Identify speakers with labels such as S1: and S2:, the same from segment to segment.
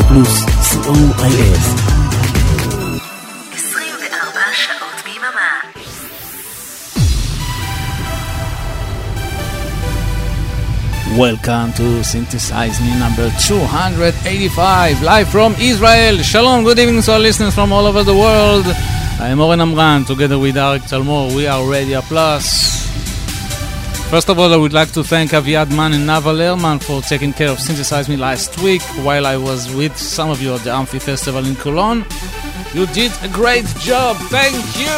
S1: רדיו פלוס, 24 שעות ביממה. Welcome to Synthesize Me number 285, live from Israel. Shalom, good evening to our listeners from all over the world. I am Oren Amram, together with Arik Talmor. We are Radio Plus. First of all, I would like to thank Aviad Man and Nava Lerman for taking care of Synthesize Me last week while I was with some of you at the Amphi Festival in Cologne. You did a great job. Thank you.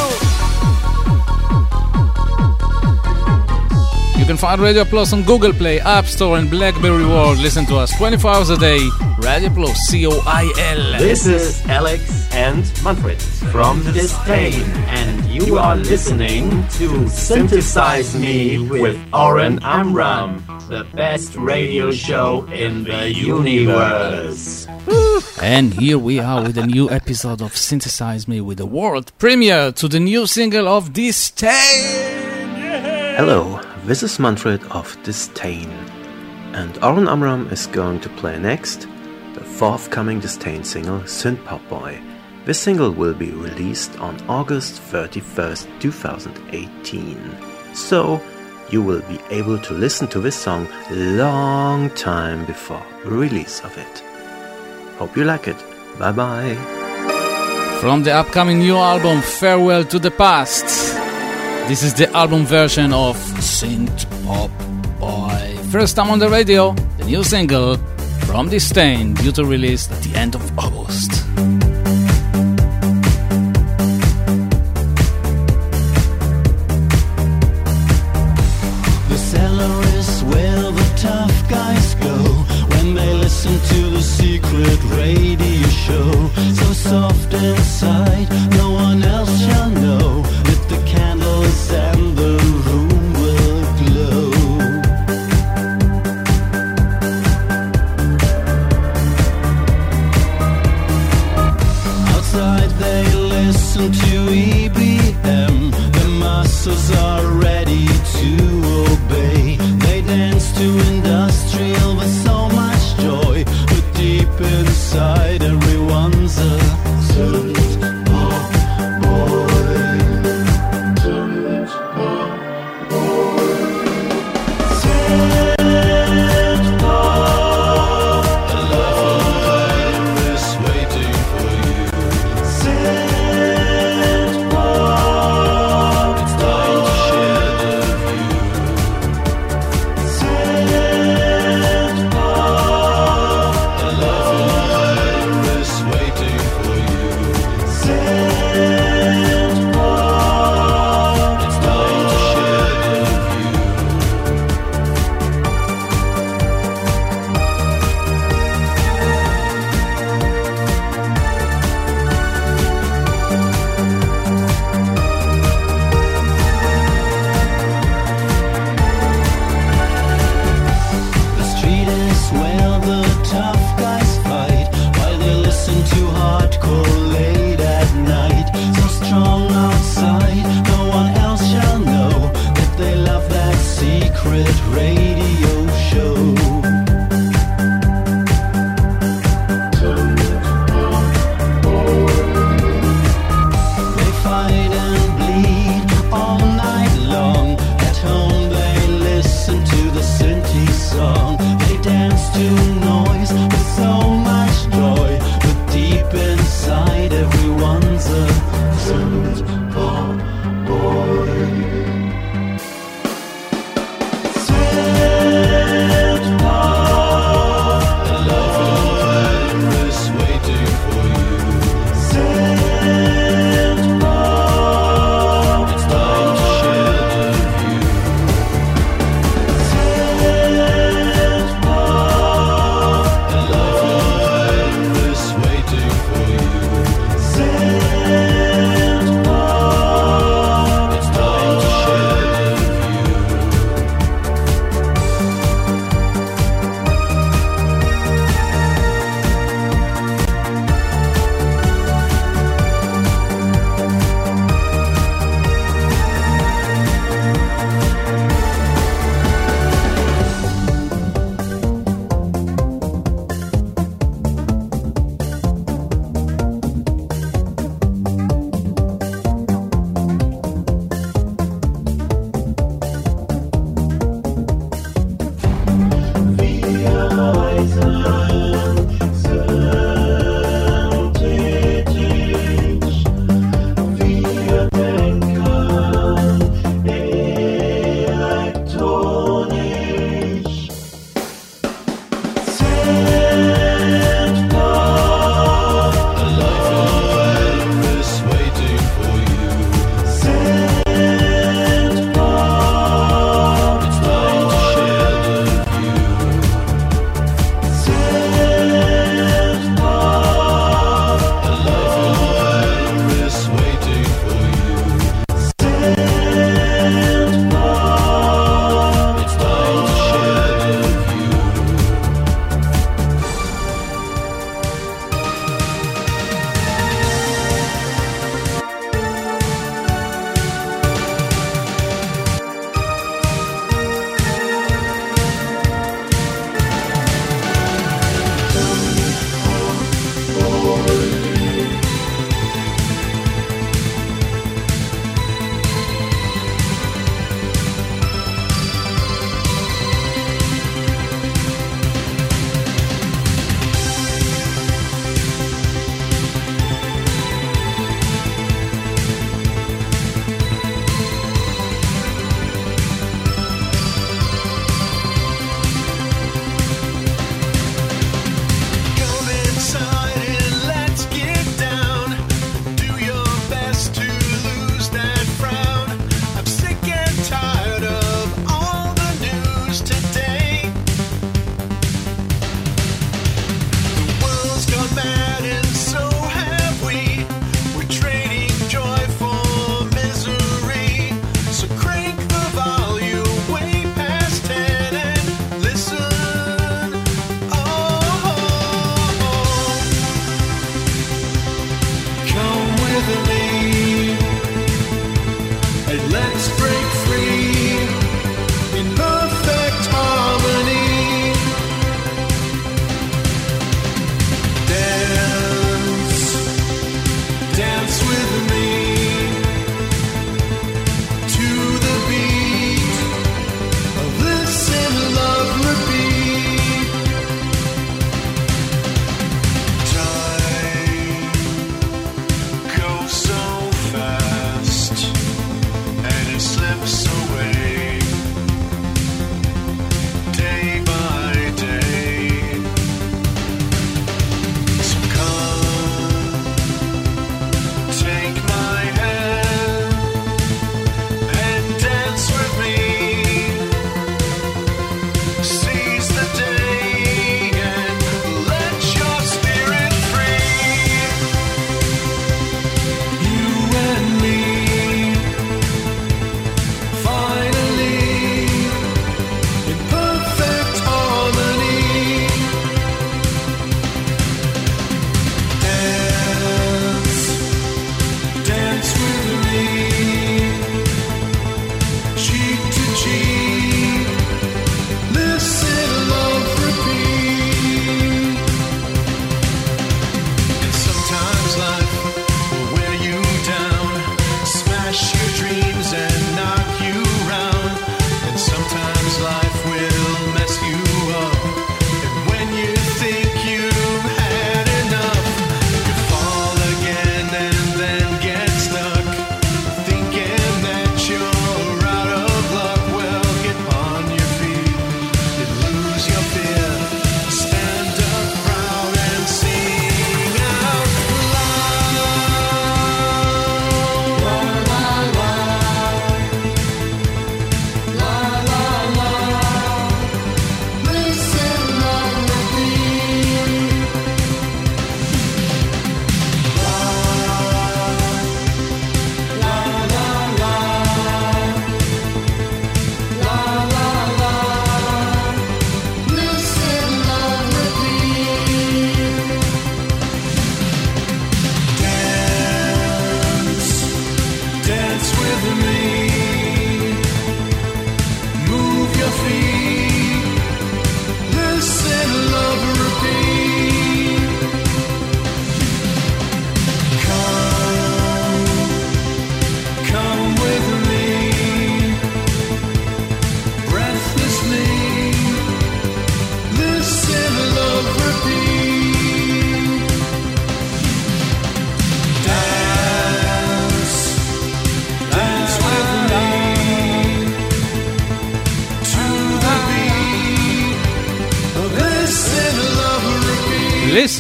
S1: You can find Radio Plus on Google Play, App Store, and Blackberry World. Listen to us 24 hours a day. Radio Plus, C O I L.
S2: This is Alex and Manfred from !distain, and you are listening to Synthesize Me with Oren Amram, the best radio show in the universe.
S1: And here we are with a new episode of Synthesize Me with the world premiere to the new single of !distain.
S3: Hello, this is Manfred of !distain, and Oren Amram is going to play next the forthcoming !distain single Synth Pop Boy. This single will be released on August 31st, 2018. So, you will be able to listen to this song long time before the release of it. Hope you like it. Bye bye.
S1: From the upcoming new album Farewell to the Past. This is the album version of Synth Pop Boy. First time on the radio, the new single from !distain, due to release at the end of August.
S4: Secret radio show. So soft inside, no one else shall know that the candles and the room will glow. Outside they listen to EBM. The muscles are ready to obey. They dance to industrial inside everyone's a synth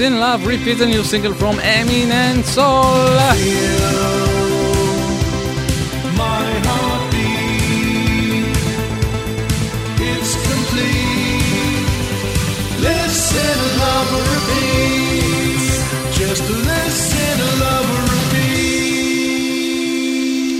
S4: Listen, Love,
S1: Repeat, a new single from Eminent Sol.
S5: Listen, love, repeat. Just listen, love, repeat.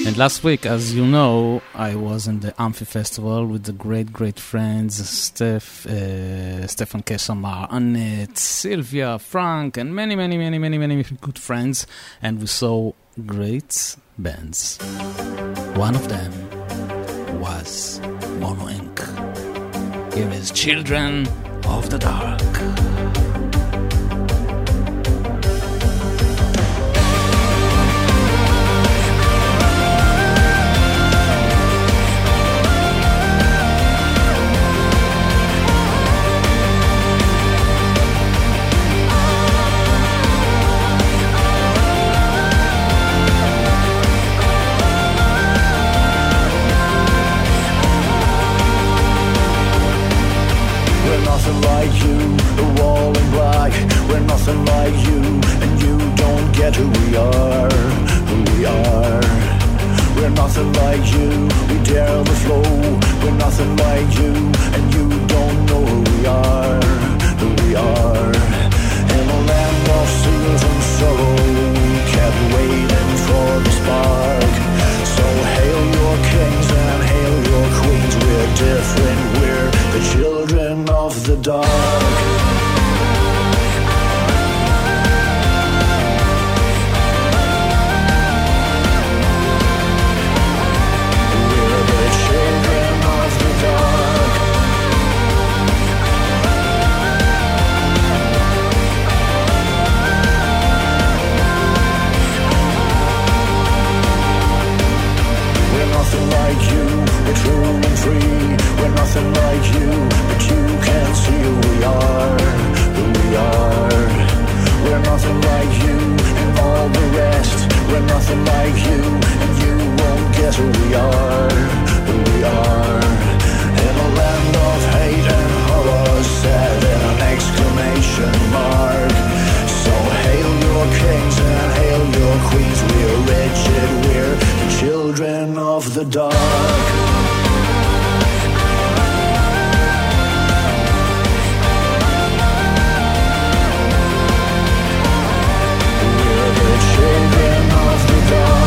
S1: And last week, as you know, I was in the Amphi Festival with the great, great friends Steph, uh, Stefan Kesamar, Annette, Sylvia, Frank, and many, many, many, many, many good friends. And we saw great bands. One of them was Mono Inc. Here is Children of the Dark.
S6: Nothing like you, we dare the flow. We're nothing like you, and you don't know who we are, who we are. In a land of seals and sorrow, we kept waiting for the spark. So hail your kings and hail your queens. We're different, we're the children of the dark. free. We're nothing like you, but you can't see who we are, who we are. We're nothing like you and all the rest. We're nothing like you, and you won't guess who we are,
S7: who we are. In a land of
S6: hate and horror, set in an exclamation mark. So hail your kings and hail your queens. We're wretched, we're the children of the dark. Oh.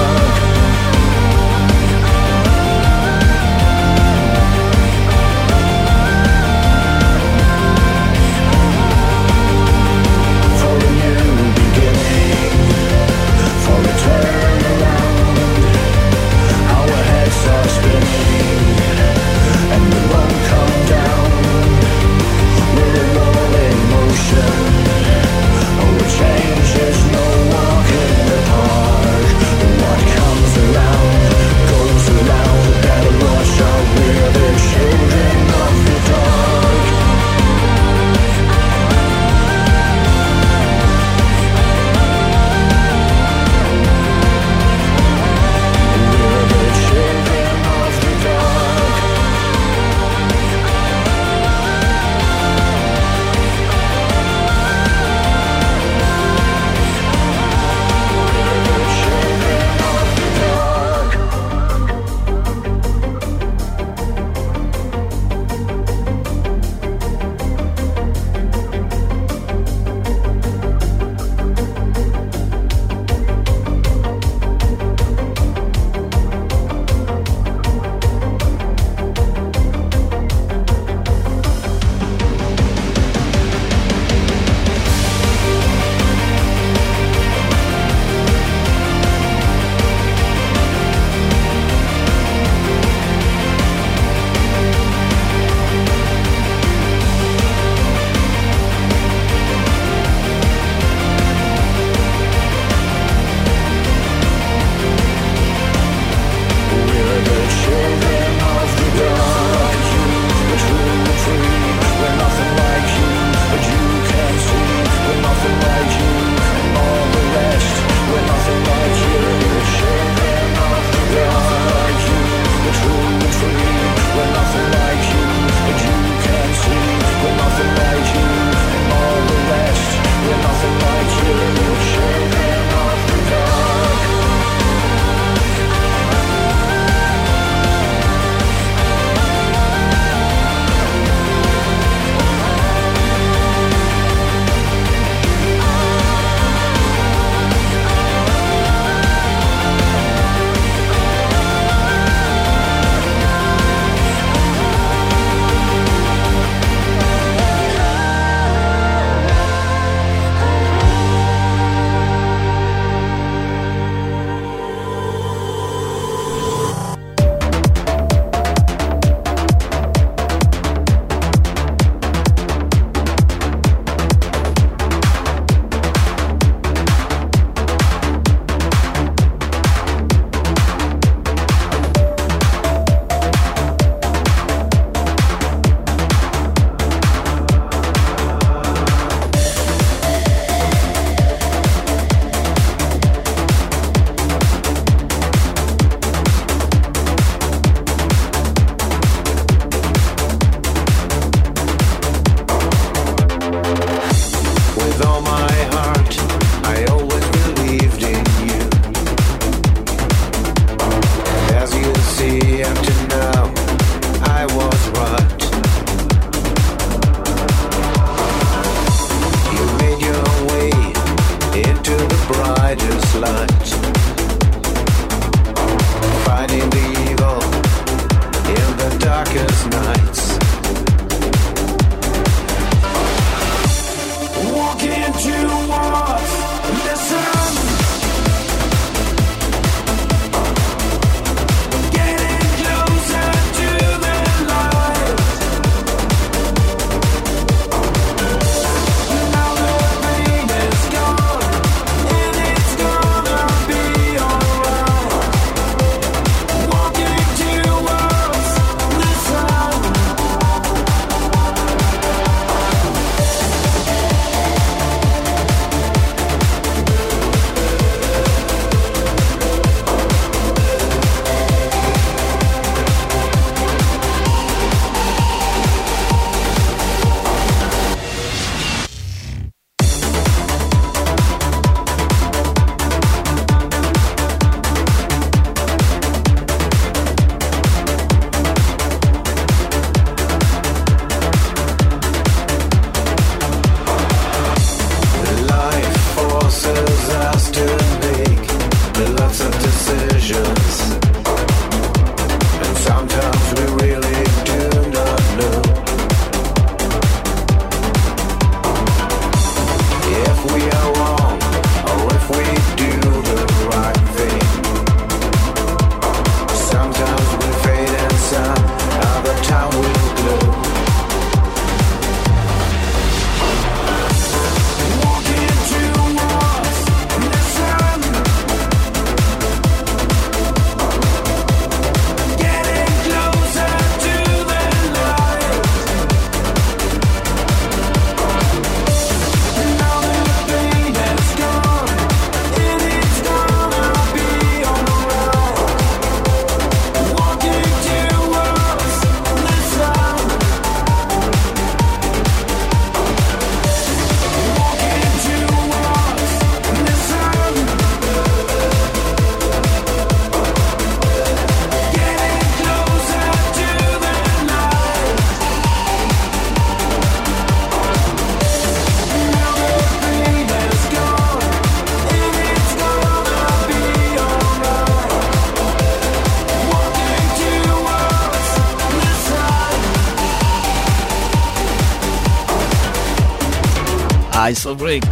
S7: Brick.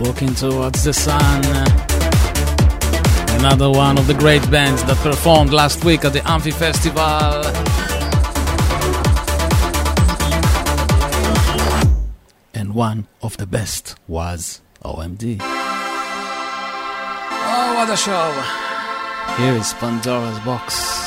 S7: Walking towards the sun. Another one of the great bands that performed last week at the Amphi Festival. And one of the best was OMD. Oh, what a show! Here is Pandora's Box.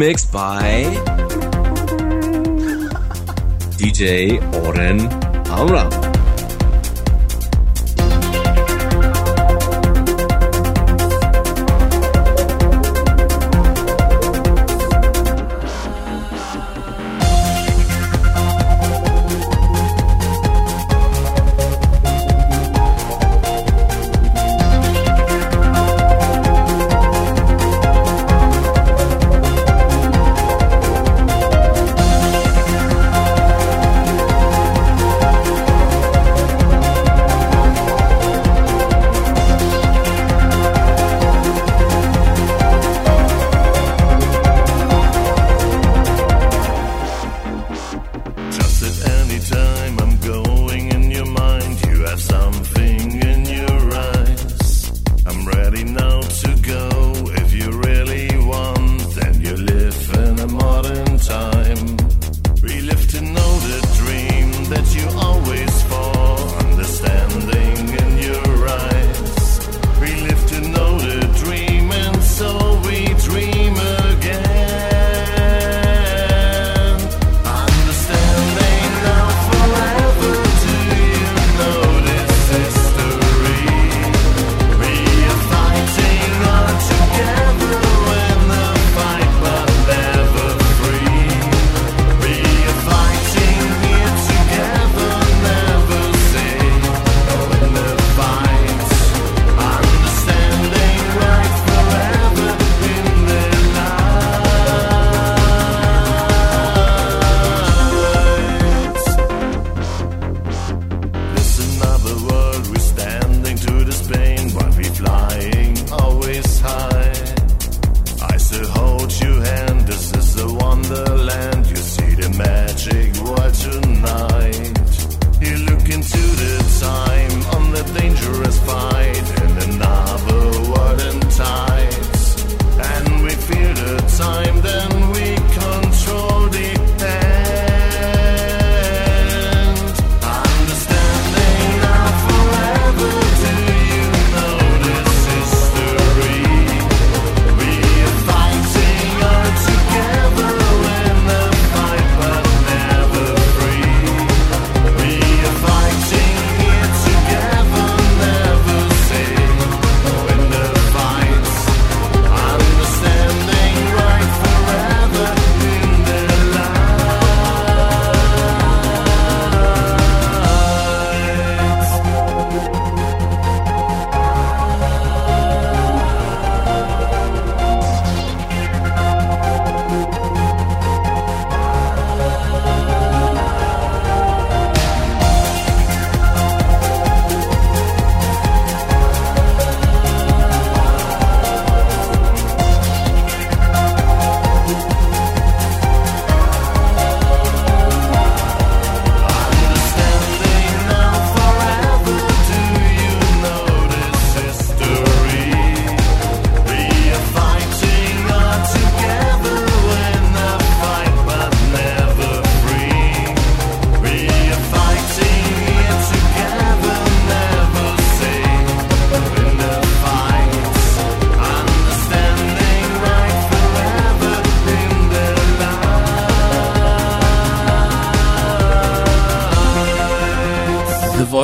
S6: Remixed by DJ Oren Amram.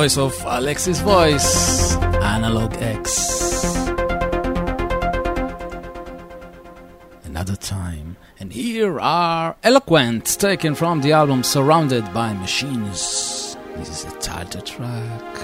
S1: Voice of Alexis Voice, Analogue-X. Another time. And here are Eloquent, taken from the album Surrounded by Machines. This is a title track.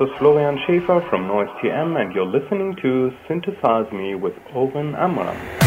S8: Is
S9: Florian Schäfer from Noyce TM and you're listening to Synthesize Me with Oren Amram.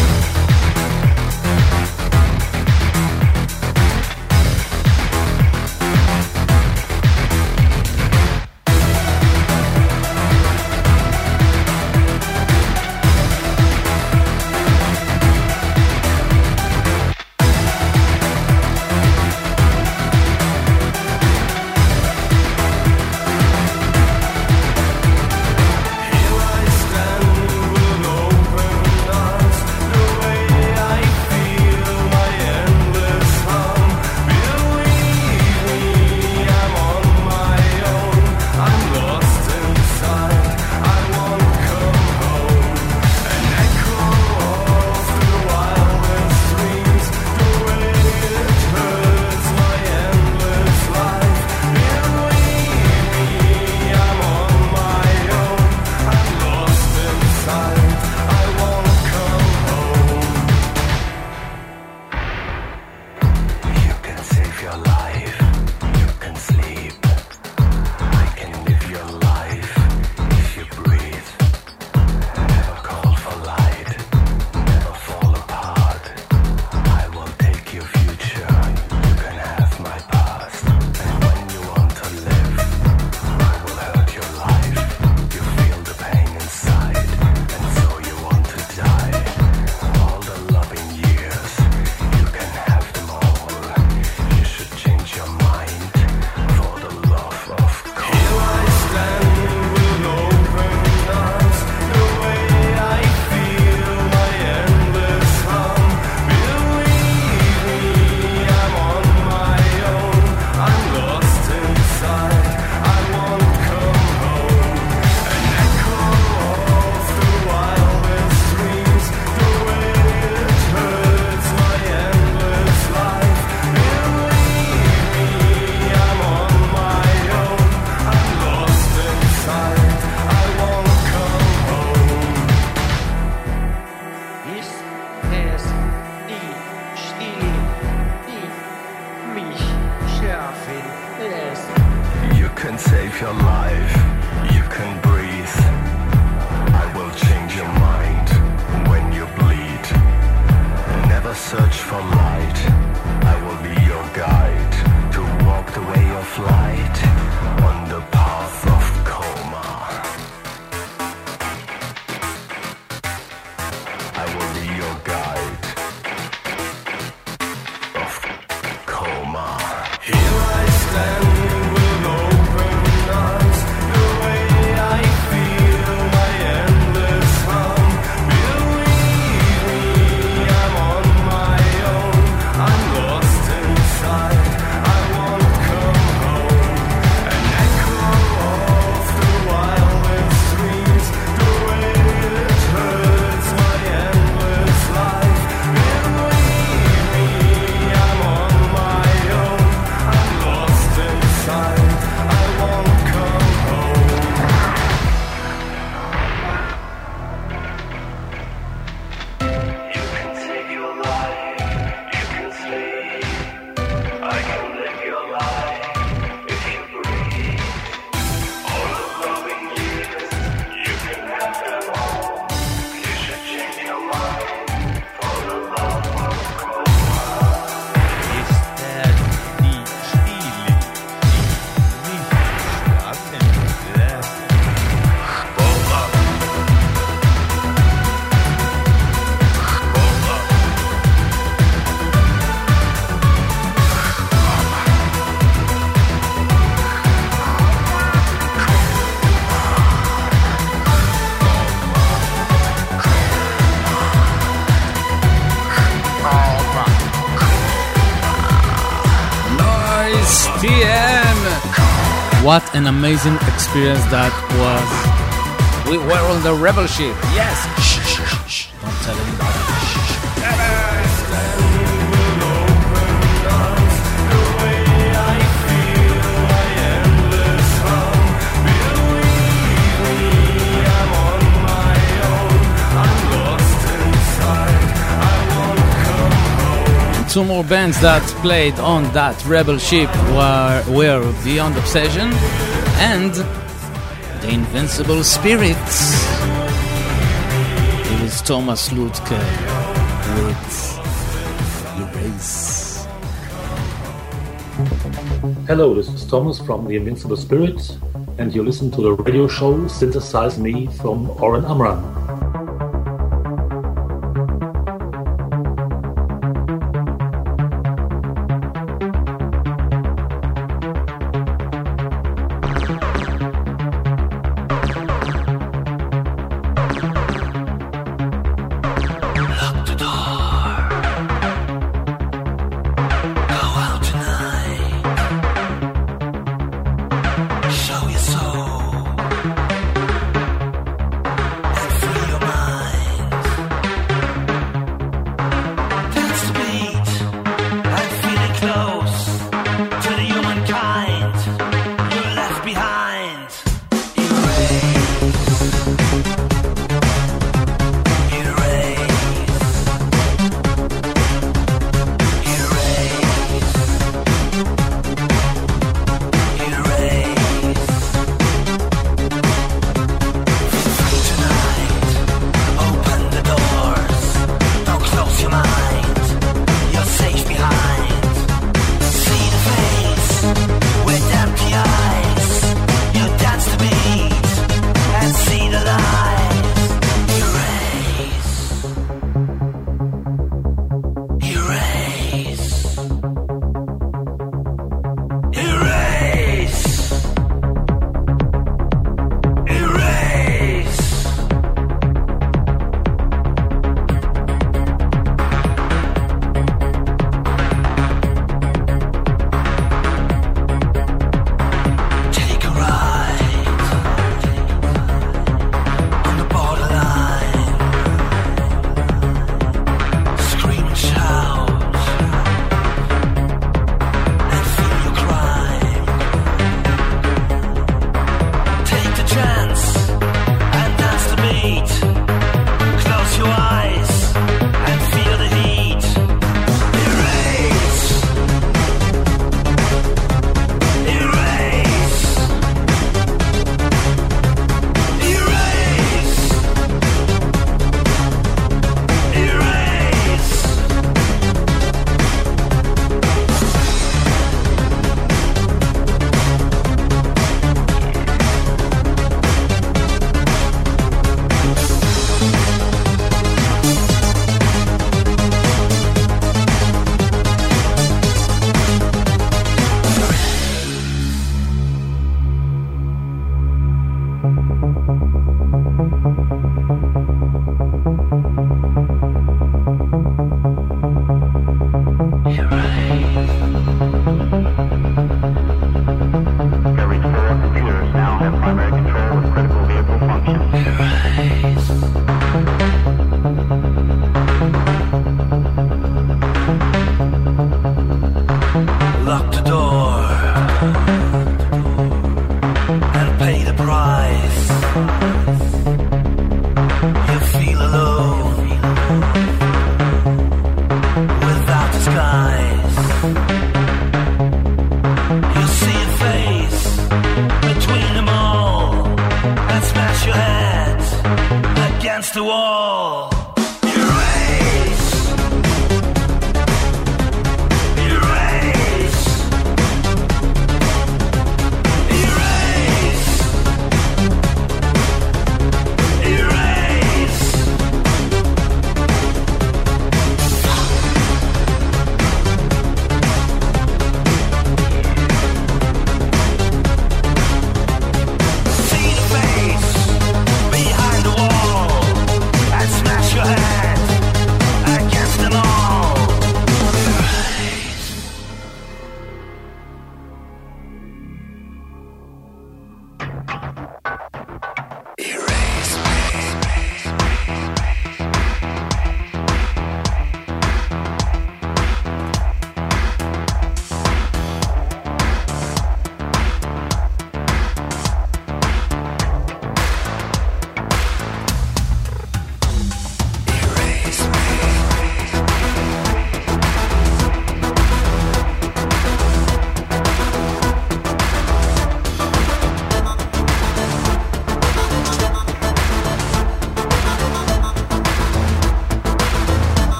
S1: What an amazing experience that was. We were on the rebel ship. Yes. Two more bands that played on that rebel ship were, were Beyond Obsession and The Invincible Spirits. It is Thomas Lüdke with Erase.
S10: Hello, this is Thomas from The Invincible Spirits, and you listen to the radio show Synthesize Me from Oren Amram.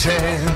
S11: Smooth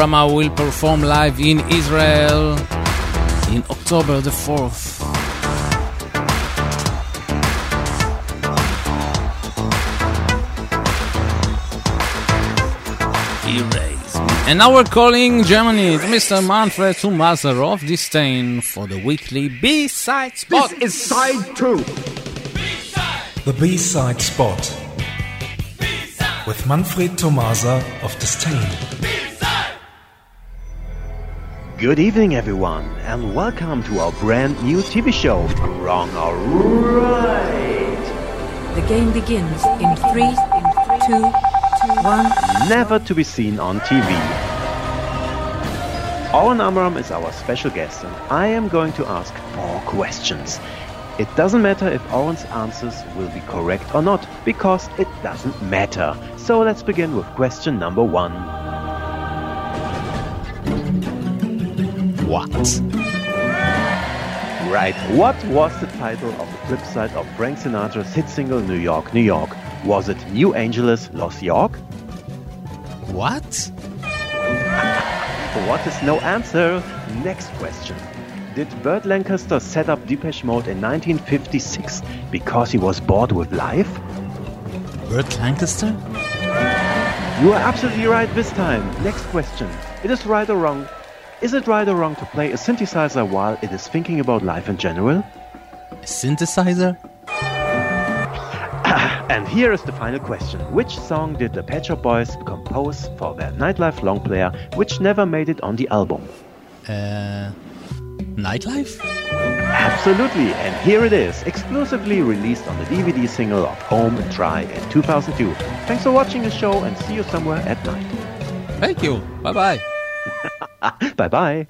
S1: Harama will perform live in Israel in October the 4th. Erase. And now we're calling Germany. Mr. Manfred Thomaser of distain for the weekly B-side spot.
S12: This is side two.
S13: The B-side spot with Manfred Thomaser of distain.
S3: Good evening, everyone, and welcome to our brand new TV show, Wrong or Right.
S14: The game begins in three, two, one.
S3: Never to be seen on TV. Oren Amram is our special guest, and I am going to ask four questions. It doesn't matter if Oren's answers will be correct or not, because it doesn't matter. So let's begin with question number one. Right, what was the title of the flip side of Frank Sinatra's hit single New York, New York? Was it New Angeles, Los York?
S1: What?
S3: What is no answer? Next question. Did Burt Lancaster set up Depeche Mode in 1956 because he was bored with life?
S1: Burt Lancaster?
S3: You are absolutely right this time. Next question. It is right or wrong. Is it right or wrong to play a synthesizer while it is thinking about life in general?
S1: A synthesizer?
S3: And here is the final question. Which song did the Pet Shop Boys compose for their Nightlife long player which never made it on the album?
S1: Uh, nightlife?
S3: Absolutely, and here it is, exclusively released on the DVD single of Home and Dry in 2002. Thanks for watching the show and see you somewhere at night.
S1: Thank you. Bye bye.
S3: bye bye.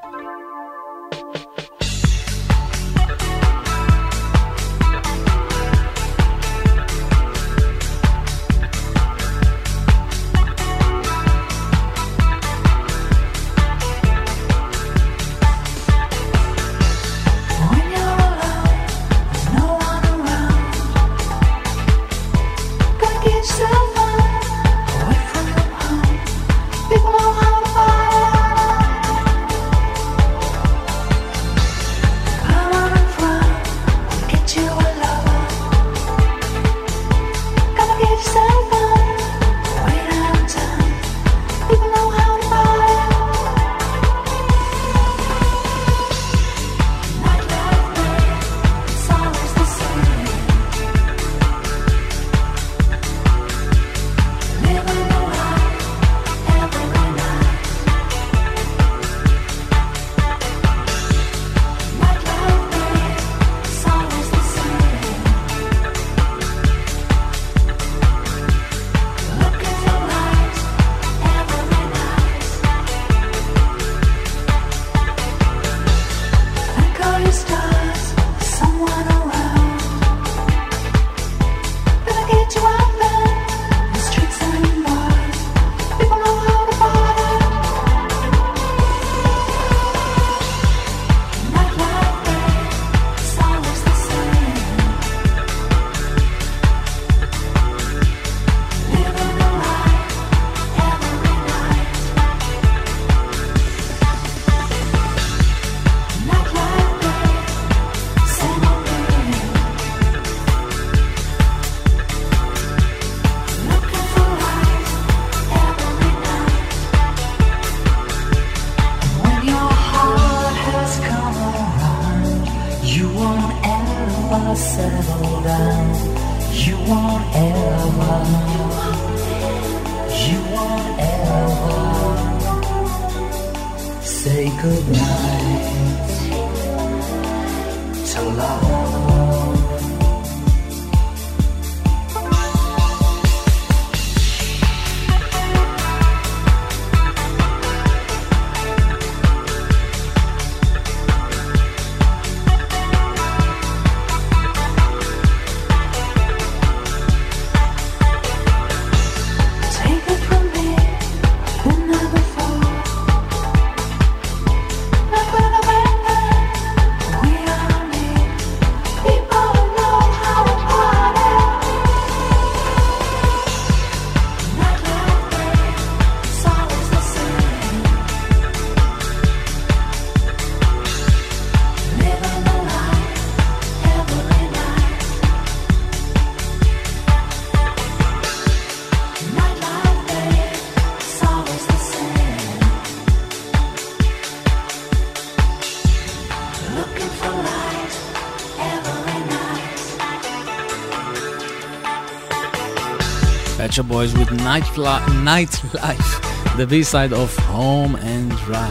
S1: Boys with Nightli- Nightlife, the B-side of Home and Dry.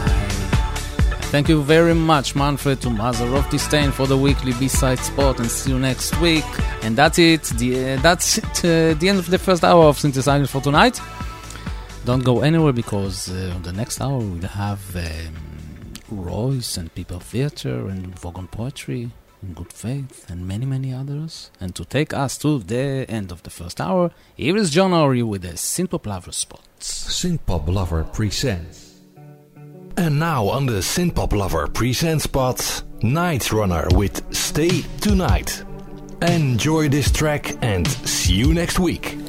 S1: Thank you very much, Manfred Thomaser of distain for the weekly B-side spot, and see you next week. And that's it. The, uh, that's it, uh, the end of the first hour of Synthesizing for tonight. Don't go anywhere because uh, on the next hour we'll have um, Royce and People Theatre and Vogon Poetry Good Faith and many, many others. And to take us to the end of the first hour, here is John Ory with the Synthpop Lover spots.
S13: Synthpop Lover presents. And now on the Synthpop Lover presents spot, Night Runner with Stay Tonight. Enjoy this track and see you next week.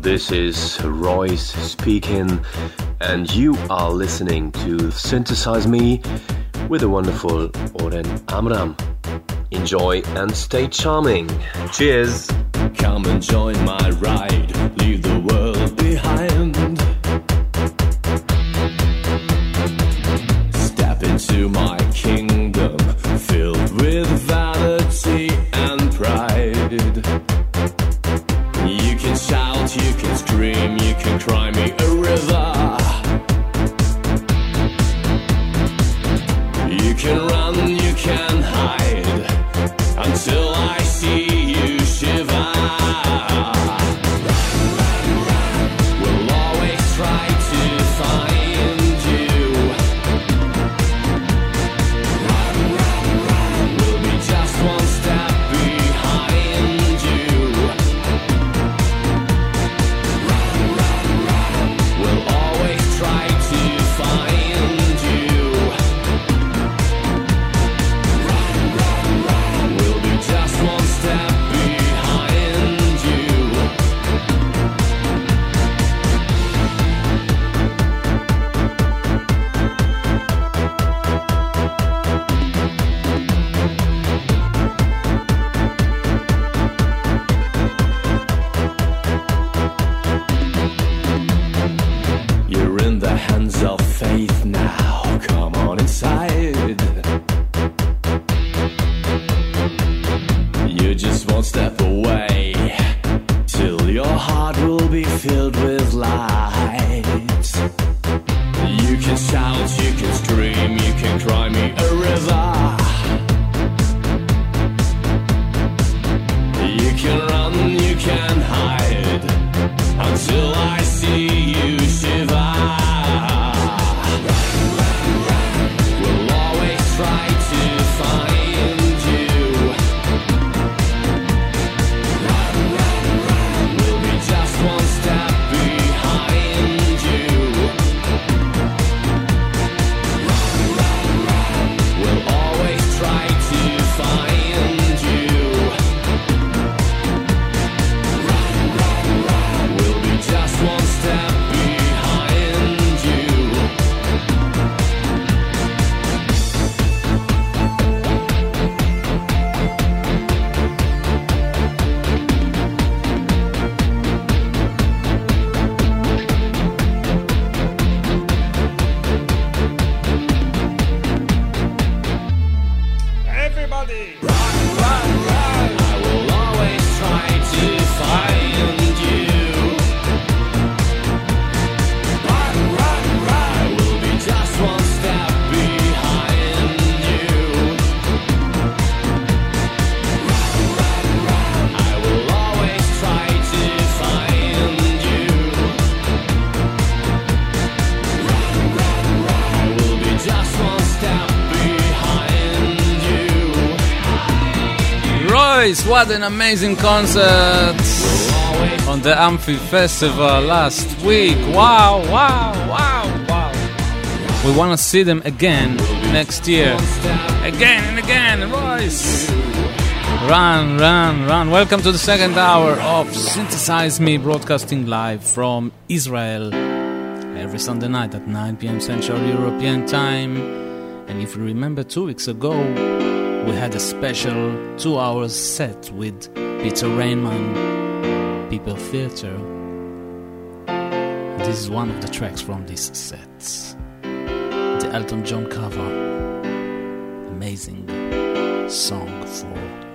S3: This is Royce speaking, and you are listening to Synthesize Me with the wonderful Oren Amram. Enjoy and stay charming. Cheers!
S15: Come
S16: and join my ride, leave
S1: What an amazing concert on the Amphi Festival last week. Wow, wow, wow, wow. We want to see them again next year. Again and again, Royce. Run, run, run. Welcome to the second hour of Synthesize Me, broadcasting live from Israel every Sunday night at 9 p.m. Central European Time. And if you remember, two weeks ago, we had a special two hours set with Peter Rainman, People Theater. This is one of the tracks from this set. The Elton John cover. Amazing song for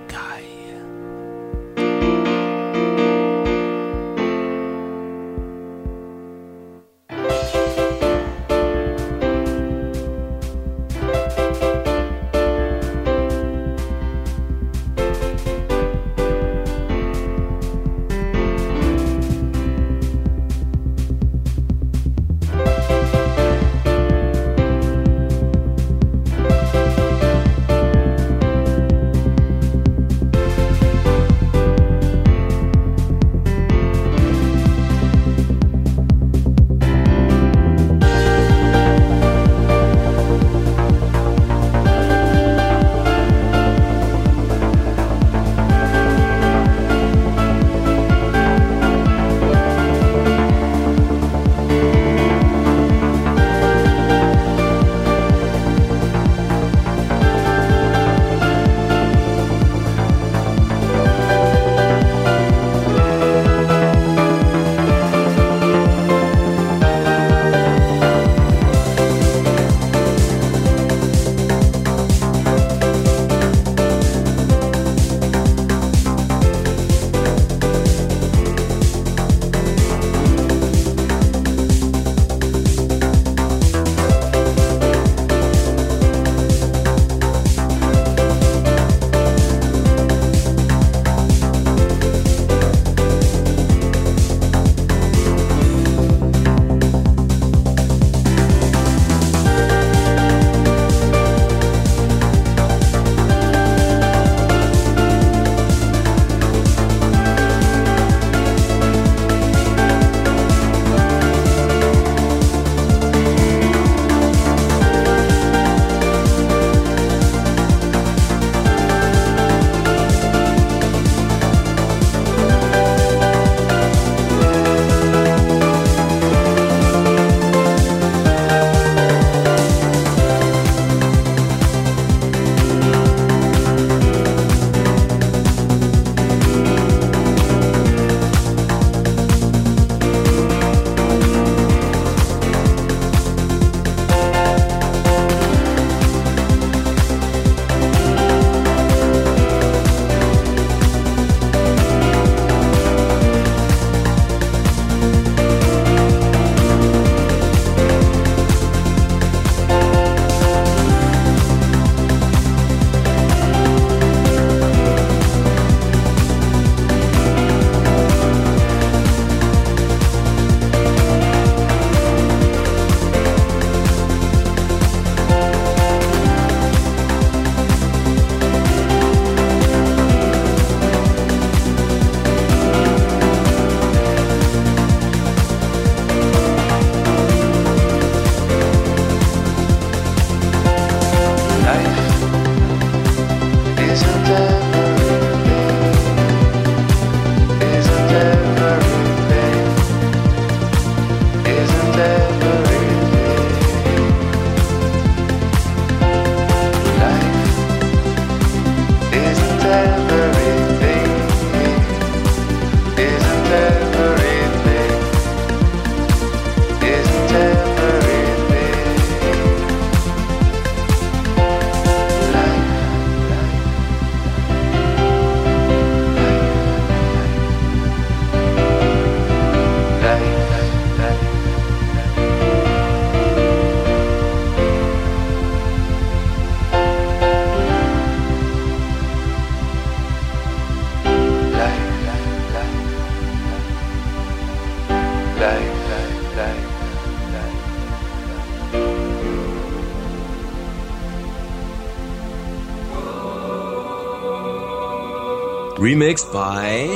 S15: Remixed by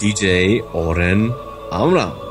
S15: DJ Oren Amram.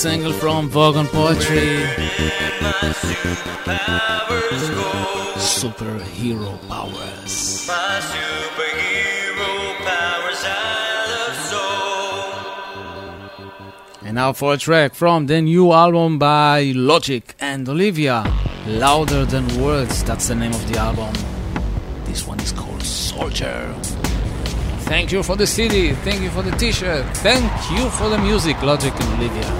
S6: single from Vaughan Poetry. Superhero powers.
S1: My superhero powers
S6: and now for a track from the new album by Logic and Olivia. Louder Than Words, that's the name of the album. This one is called Soldier. Thank you for the CD, thank you for the t shirt, thank you for the music, Logic and Olivia.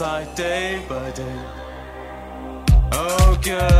S15: side day by day. Oh, God.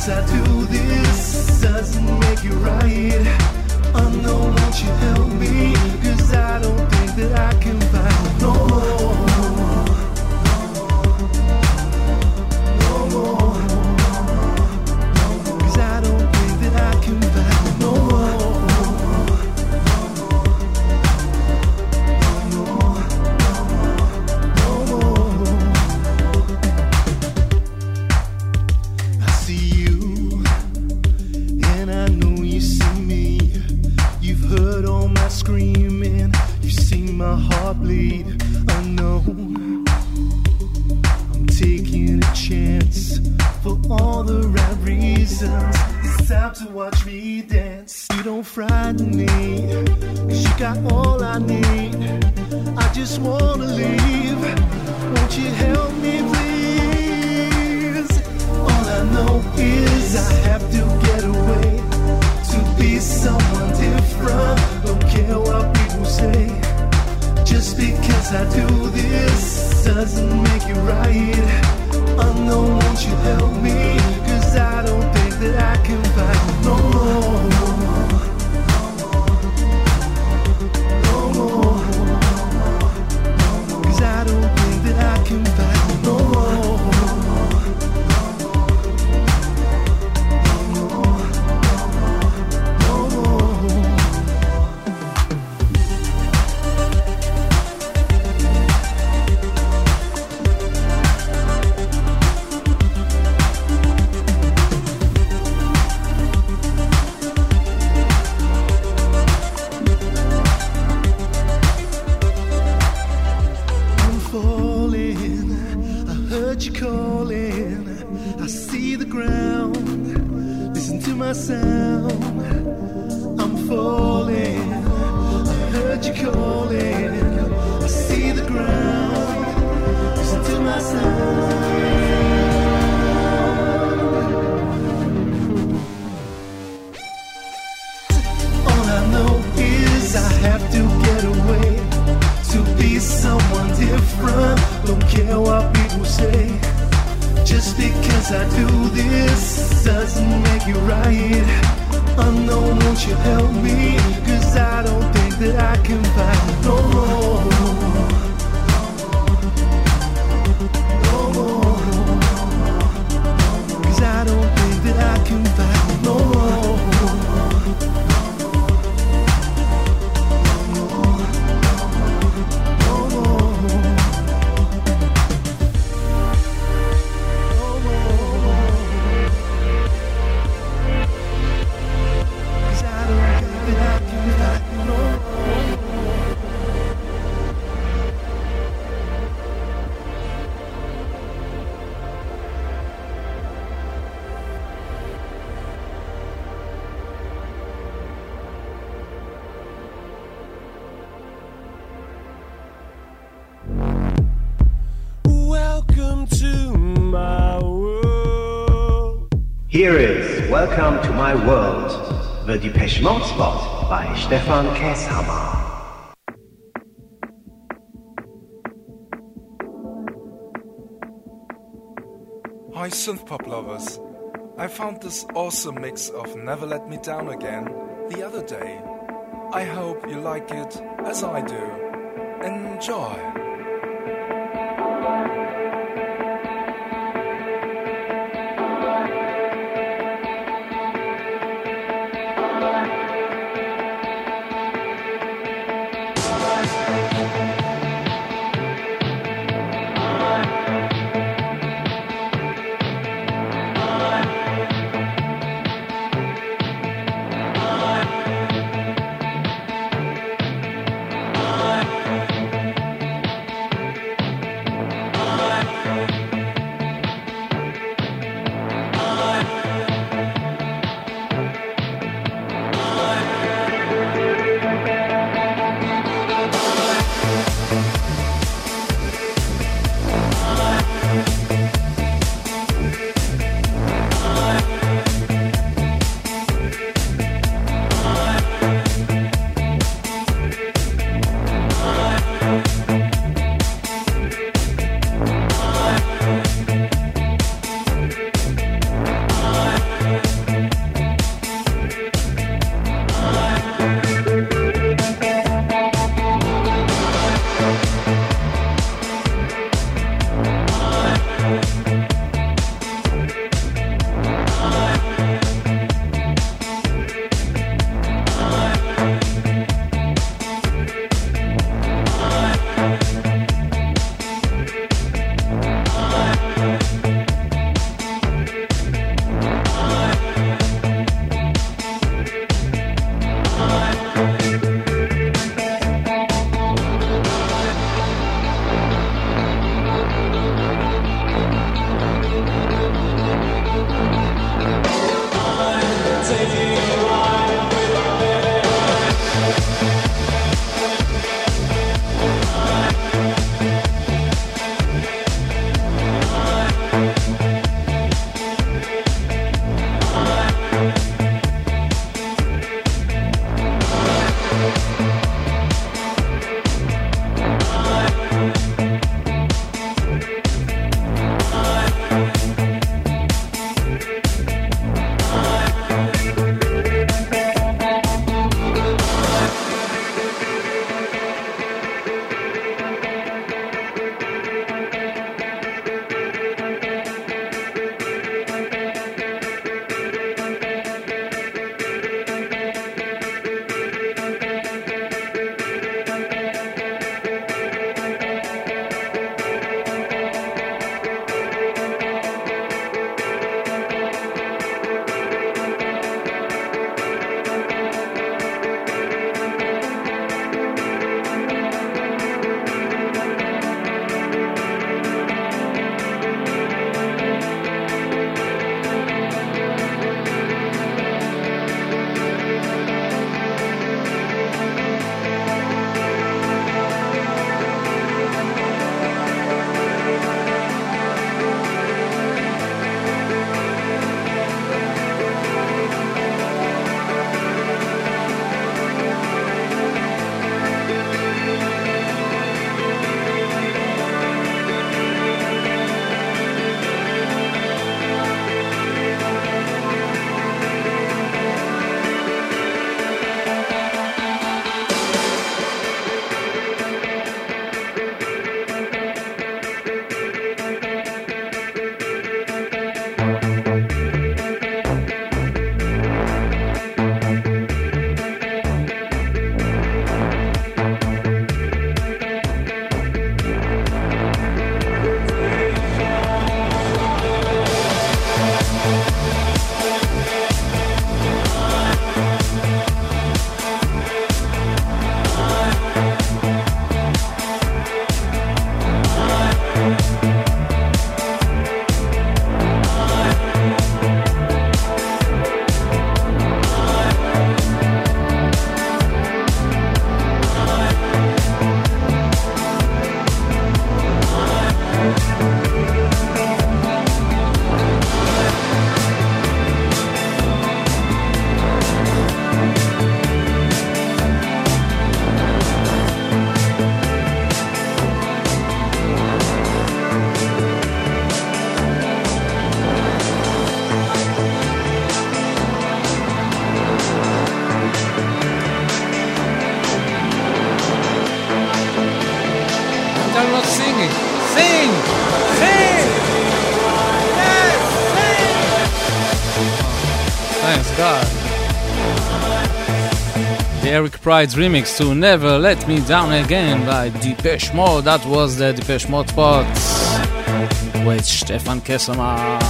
S15: as I
S17: do this doesn't make it right. I know won't you help me? Cause I don't think that I can.
S3: Here is Welcome to My World, the Depeche Mode spot by Stefan Käshammer.
S18: Hi, synth pop lovers. I found this awesome mix of Never Let Me Down Again the other day. I hope you like it as I do. Enjoy.
S6: Pride Pride's remix to Never Let Me Down Again by Depeche Mode. That was the Depeche Mode spot with Stefan Käshammer.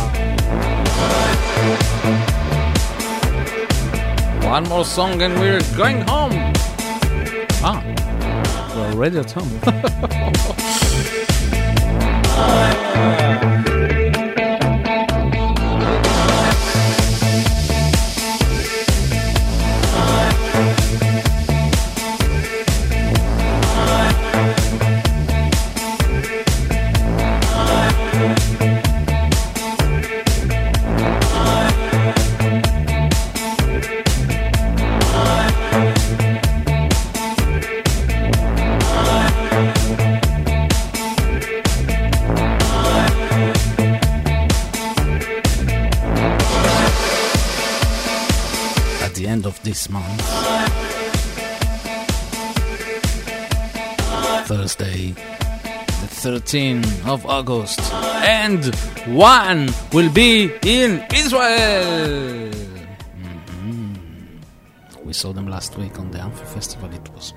S6: One more song and we're going home. Ah, we're already at home. of August, and one will be in Israel. Mm-hmm. We saw them last week on the Amphi Festival. It was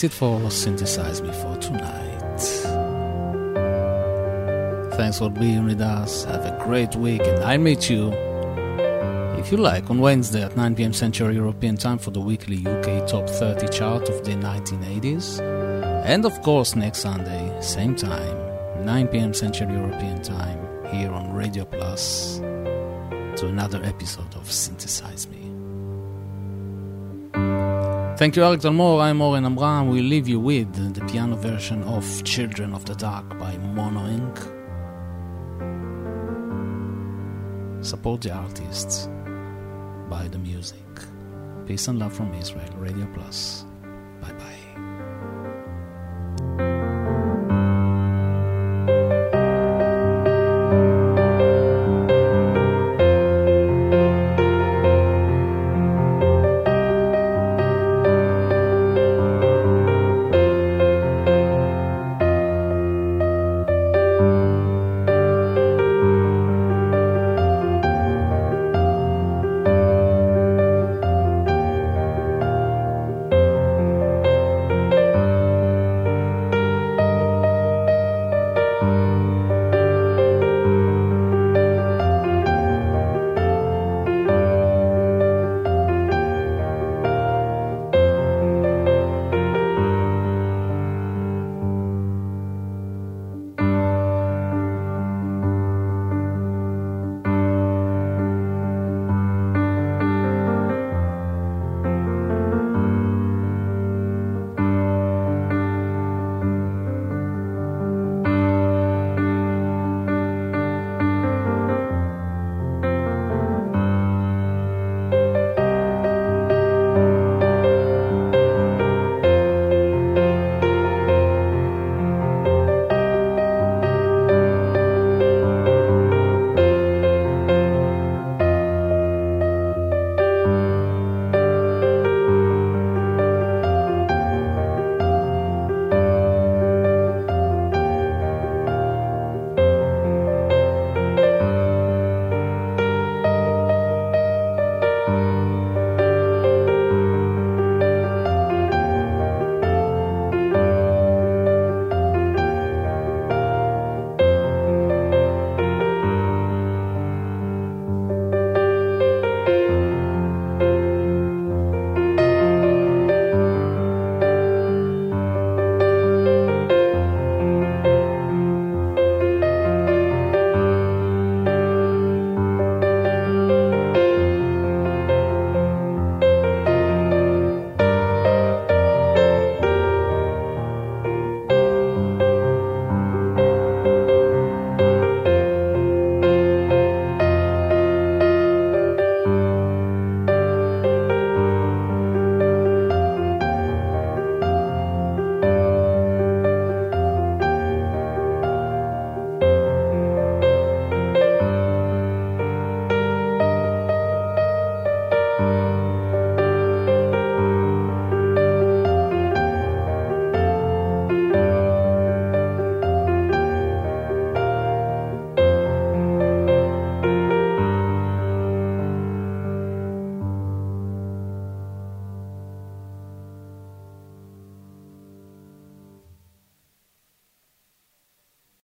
S1: that's it for Synthesize Me for tonight. Thanks for being with us. Have a great week, and I'll meet you, if you like, on Wednesday at 9 pm Central European Time for the weekly UK Top 30 chart of the 1980s. And of course, next Sunday, same time, 9 pm Central European Time, here on Radio Plus, to another episode of Synthesize Me. Thank you, Alex Dalmor. I'm Oren Amram. We leave you with the piano version of Children of the Dark by Mono Inc. Support the artists, buy the music. Peace and love from Israel, Radio Plus. Bye bye.